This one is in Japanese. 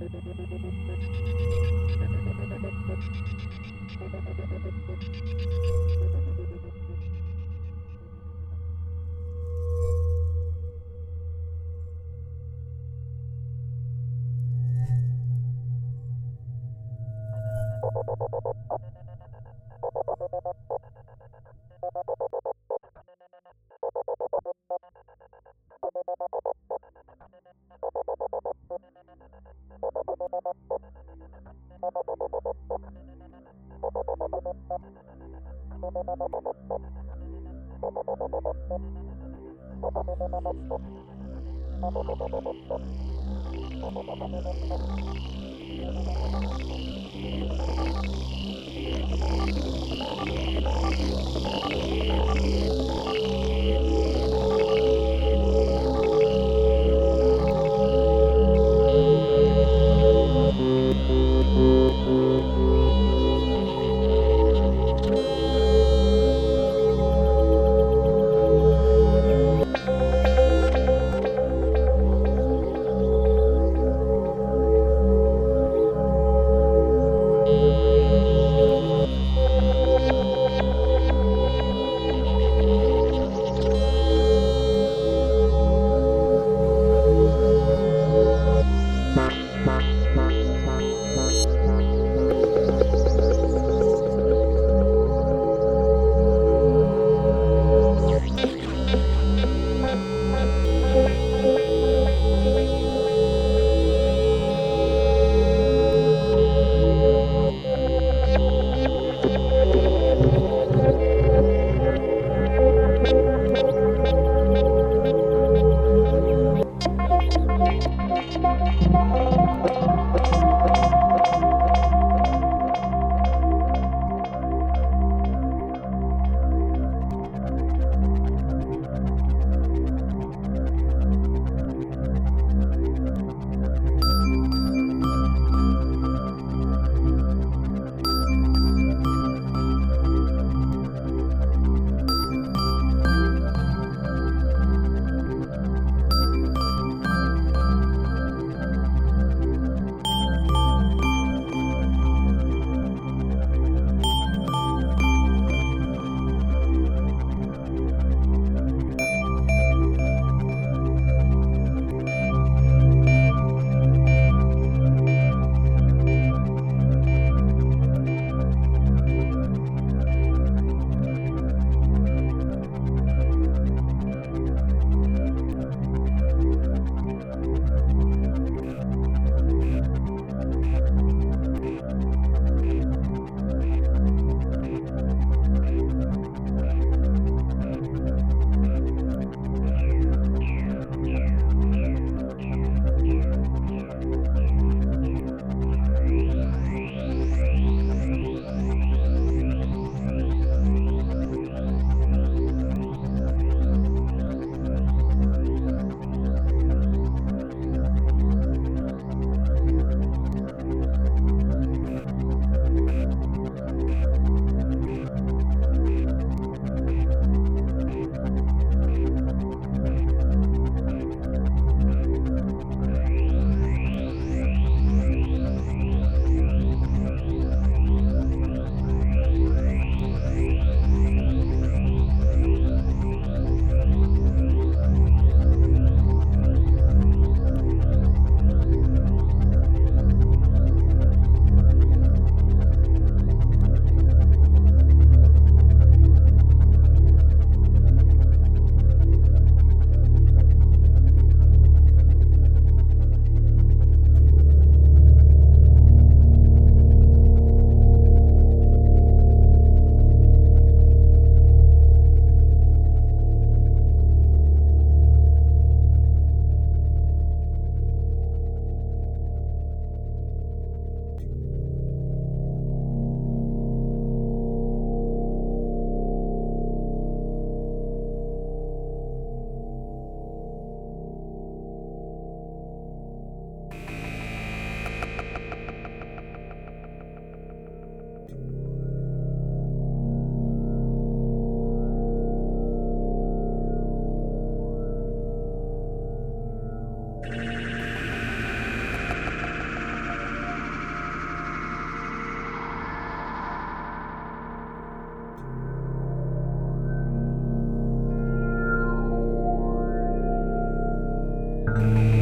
you はい! Thank you.